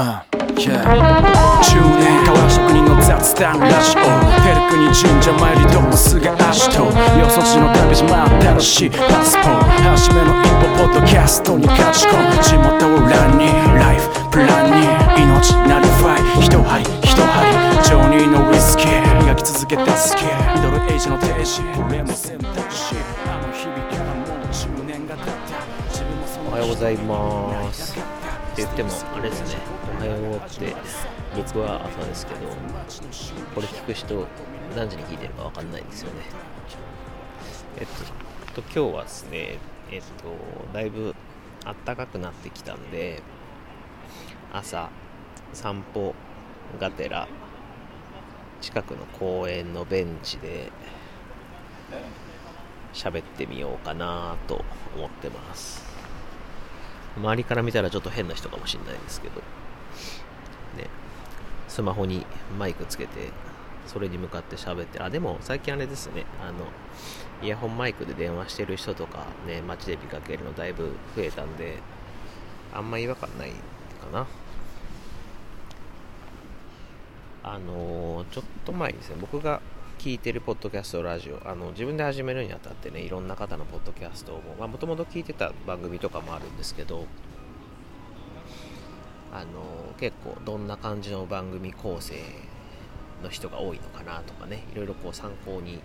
Uh, yeah. 10年瓦職人の雑談ラジオペルクに神社参りどもすぐ足とよそ地の旅路ま新しいパスポート初めの一歩ポッドキャストに勝ち込む。地元を欄にライフプランに命なりファイ。一針一針ジョニーのウイスキー。磨き続けたスキーミドルエイジの定時俺も選択肢。あの日々からもう10年が経った。自分もそのおはようございます。って言ってもあれですね。おはようって僕は朝ですけどこれ聞く人何時に聞いてるか分かんないんですよね。えっと今日はですねえっとだいぶ暖かくなってきたんで朝散歩がてら近くの公園のベンチで喋ってみようかなと思ってます。周りから見たらちょっと変な人かもしれないですけど、ね、スマホにマイクつけて、それに向かって喋って、あ、でも最近あれですね、あの、イヤホンマイクで電話してる人とかね、街で見かけるのだいぶ増えたんで、あんま違和感ないかな。あのーちょっと前にですね、僕が聞いてるポッドキャストラジオ、あの、自分で始めるにあたってね、いろんな方のポッドキャストを、まあ、もともと聞いてた番組とかもあるんですけど、あの、結構どんな感じの番組構成の人が多いのかなとかね、いろいろこう参考に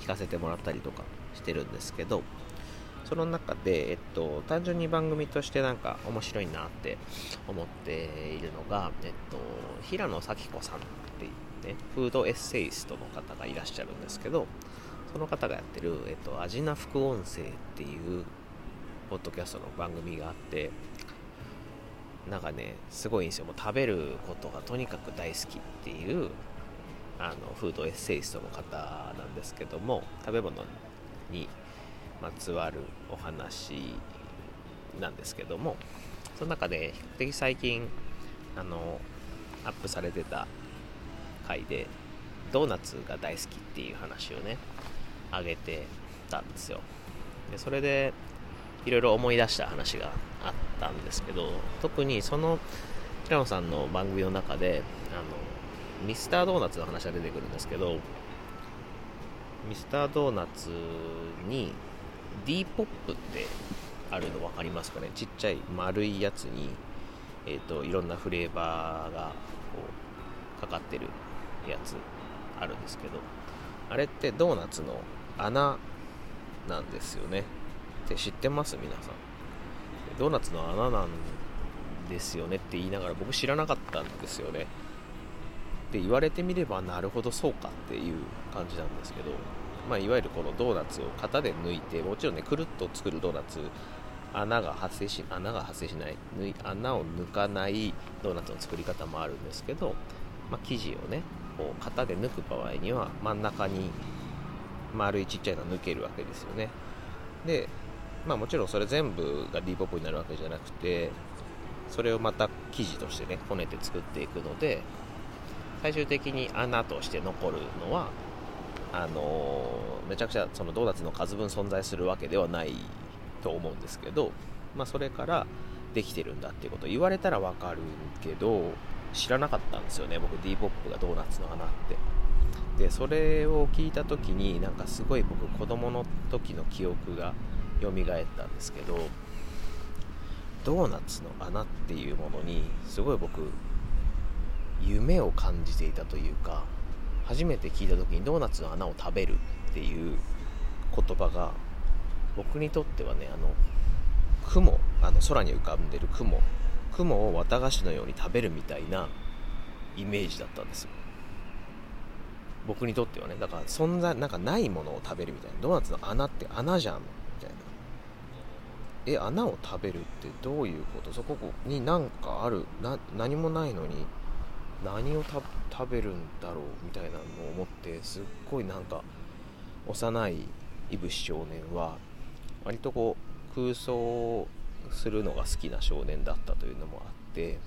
聞かせてもらったりとかしてるんですけど、その中で、えっと、単純に番組としてなんか面白いなって思っているのが、えっと、平野咲子さんっていうね、フードエッセイストの方がいらっしゃるんですけど、その方がやってる、えっと、味な副音声っていう、ポッドキャストの番組があって、なんかね、すごいんですよ。もう食べることがとにかく大好きっていう、あの、フードエッセイストの方なんですけども、食べ物にまつわるお話なんですけども、その中で比較的最近、あの、アップされてた回で、ドーナツが大好きっていう話をね、あげてたんですよ。でそれで、いろいろ思い出した話があったんですけど、特にその平野さんの番組の中で、あの、ミスタードーナツの話が出てくるんですけど、ミスタードーナツに D ポップってあるの分かりますかね？ちっちゃい丸いやつに、えっ、と、いろんなフレーバーがこうかかってるやつあるんですけど、あれってドーナツの穴なんですよね。って知ってます？皆さん。ドーナツの穴なんですよねって言いながら僕知らなかったんですよね。って言われてみればなるほどそうかっていう感じなんですけど、まあ、いわゆるこのドーナツを型で抜いてもちろんねくるっと作るドーナツ穴が発生し穴が発生しない穴を抜かないドーナツの作り方もあるんですけど、まあ、生地をねこう型で抜く場合には真ん中に丸いちっちゃいの抜けるわけですよね。でまあもちろんそれ全部が D ポップになるわけじゃなくてそれをまた生地としてねこねて作っていくので最終的に穴として残るのはあのめちゃくちゃそのドーナツの数分存在するわけではないと思うんですけど、まあ、それからできてるんだっていうことを言われたらわかるけど知らなかったんですよね僕 D ポップがドーナツの穴って。でそれを聞いた時になんかすごい僕子供の時の記憶が蘇ったんですけどドーナツの穴っていうものにすごい僕夢を感じていたというか初めて聞いた時にドーナツの穴を食べるっていう言葉が僕にとってはねあの雲あの空に浮かんでる雲雲を綿菓子のように食べるみたいなイメージだったんですよ。僕にとってはね。だから存在なんかないものを食べるみたいな。ドーナツの穴って穴じゃんみたいな。え穴を食べるってどういうこと？そこになんかあるな何もないのに何を食べるんだろうみたいなのを思ってすっごいなんか幼いイブ少年は割とこう空想するのが好きな少年だったというのもあって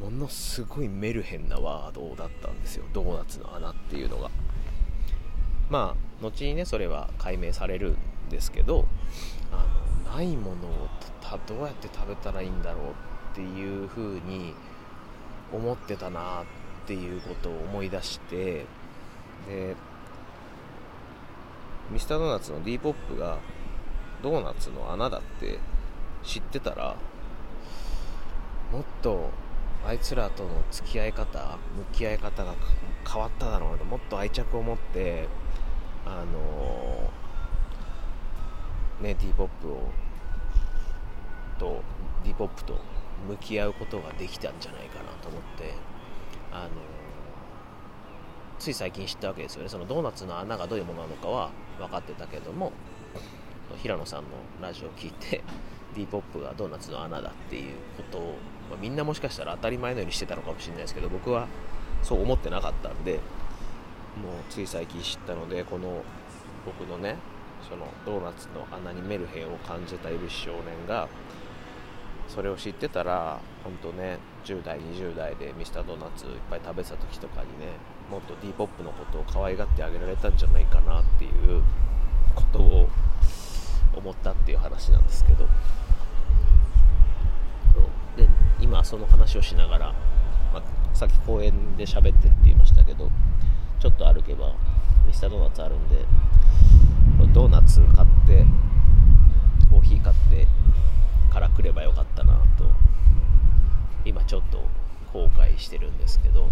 ものすごいメルヘンなワードだったんですよ。ドーナツの穴っていうのが。まあ後にねそれは解明されるんですけどあのないものをたどうやって食べたらいいんだろうっていう風に思ってたなっていうことを思い出してでミスタードーナツの D ポップがドーナツの穴だって知ってたらもっとあいつらとの付き合い方向き合い方が変わっただろうなもっと愛着を持ってあのね D ポップをと D ポップと向き合うことができたんじゃないかなと思ってあのつい最近知ったわけですよね。そのドーナツの穴がどういうものなのかは分かってたけども平野さんのラジオを聞いて D ポップがドーナツの穴だっていうことを、まあ、みんなもしかしたら当たり前のようにしてたのかもしれないですけど僕はそう思ってなかったんでもうつい最近知ったのでこの僕のねそのドーナツの穴にメルヘンを感じたいる少年がそれを知ってたら本当ね10代20代でミスタードーナツいっぱい食べてた時とかにねもっと D ポップのことを可愛がってあげられたんじゃないかなっていうことを思ったっていう話なんですけど。で今その話をしながら、まあ、さっき公園で喋ってるって言いましたけどちょっと歩けばミスタードーナツあるんでドーナツ買ってコーヒー買ってから来ればよかったなと今ちょっと後悔してるんですけど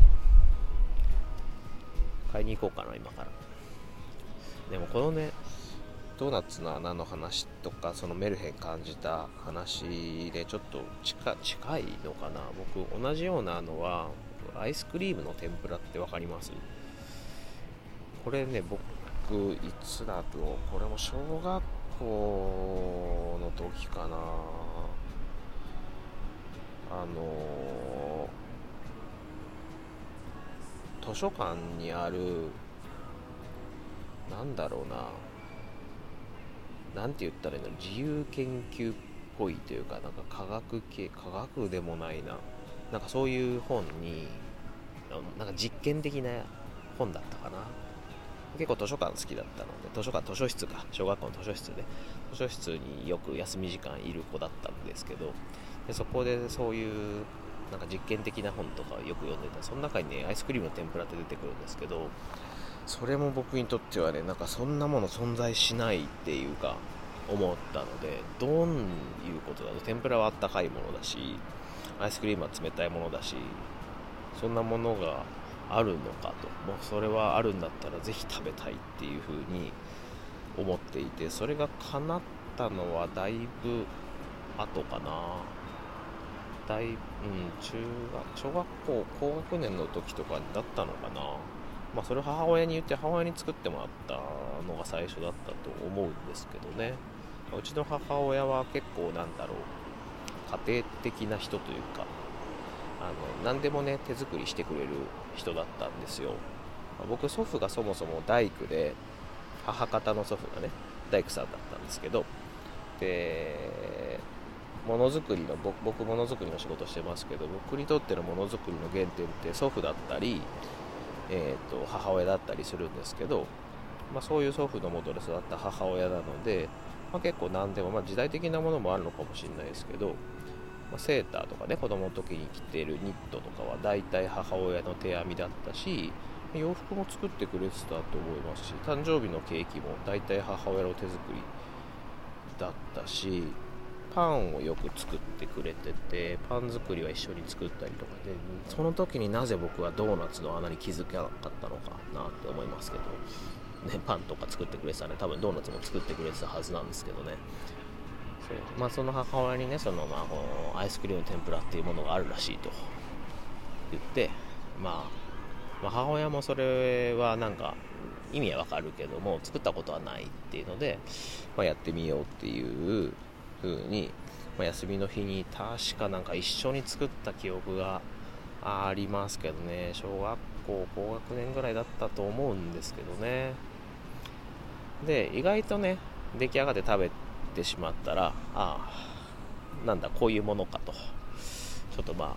買いに行こうかな今から。でもこのねドーナツの穴の話とかそのメルヘン感じた話でちょっと近近いのかな？僕同じようなのはアイスクリームの天ぷらって分かります？これね僕いつだとこれも小学校の時かな。あの図書館にあるなんだろうな。なんて言ったらいいの？自由研究っぽいというかなんか科学系科学でもないな。なんかそういう本になんか実験的な本だったかな。結構図書館好きだったので図書館図書室か。小学校の図書室で。図書室によく休み時間いる子だったんですけどでそこでそういうなんか実験的な本とかをよく読んでた。その中にねアイスクリームの天ぷらって出てくるんですけどそれも僕にとってはねなんかそんなもの存在しないっていうか思ったのでどういうことだと天ぷらはあったかいものだしアイスクリームは冷たいものだしそんなものがあるのかと。もうそれはあるんだったらぜひ食べたいっていうふうに思っていてそれが叶ったのはだいぶ後かな。大、うん、中学小学校高学年の時とかだったのかな。まあそれを母親に言って母親に作ってもらったのが最初だったと思うんですけどね。うちの母親は結構なんだろう家庭的な人というかあの何でもね手作りしてくれる人だったんですよ。僕祖父がそもそも大工で母方の祖父がね大工さんだったんですけどでものづくりの僕ものづくりの仕事してますけど僕にとってのものづくりの原点って祖父だったり、えーと、母親だったりするんですけど、まあ、そういう祖父のもとで育った母親なので、まあ、結構何でも、まあ、時代的なものもあるのかもしれないですけど、まあ、セーターとかね子供の時に着ているニットとかは大体母親の手編みだったし洋服も作ってくれてたと思いますし誕生日のケーキも大体母親の手作りだったしパンをよく作ってくれててパン作りは一緒に作ったりとかでその時になぜ僕はドーナツの穴に気づけなかったのかなって思いますけど、ね、パンとか作ってくれてたね多分ドーナツも作ってくれてたはずなんですけどね。そう。まあ、その母親にねその、まあ、アイスクリーム天ぷらっていうものがあるらしいと言って、まあ、まあ母親もそれはなんか意味はわかるけども作ったことはないっていうので、まあ、やってみようっていう風に、まあ、休みの日に確かなんか一緒に作った記憶がありますけどね。小学校高学年ぐらいだったと思うんですけどね。で意外とね出来上がって食べてしまったらああなんだこういうものかと。ちょっとまあ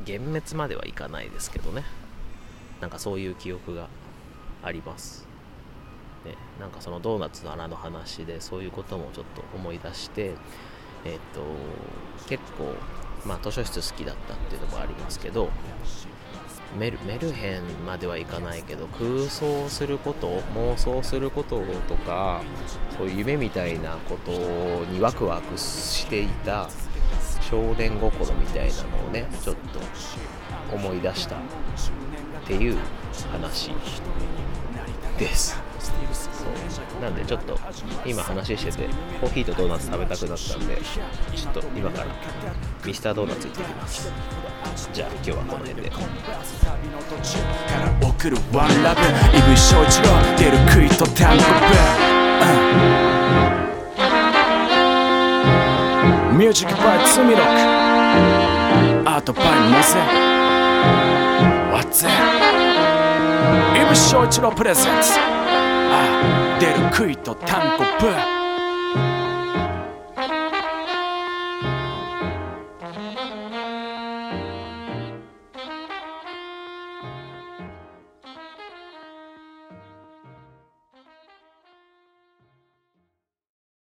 幻滅まではいかないですけどね。なんかそういう記憶があります。ね、なんかそのドーナツの穴の話でそういうこともちょっと思い出して、えっ、と結構まあ図書室好きだったっていうのもありますけどメルメルヘンまではいかないけど空想すること妄想することとかそういう夢みたいなことにワクワクしていた少年心みたいなのをねちょっと思い出したっていう話です。そう。なんでちょっと今話しててコーヒーとドーナツ食べたくなったんでちょっと今からミスタードーナツ行ってきます。じゃあ今日はこの辺で。から送るワンラブイブ翔一郎出るクイと単語ブミュージックバイツミロックアー。トバイモゼ What's that? イブ翔一郎プレゼンツ出る杭とタンコブ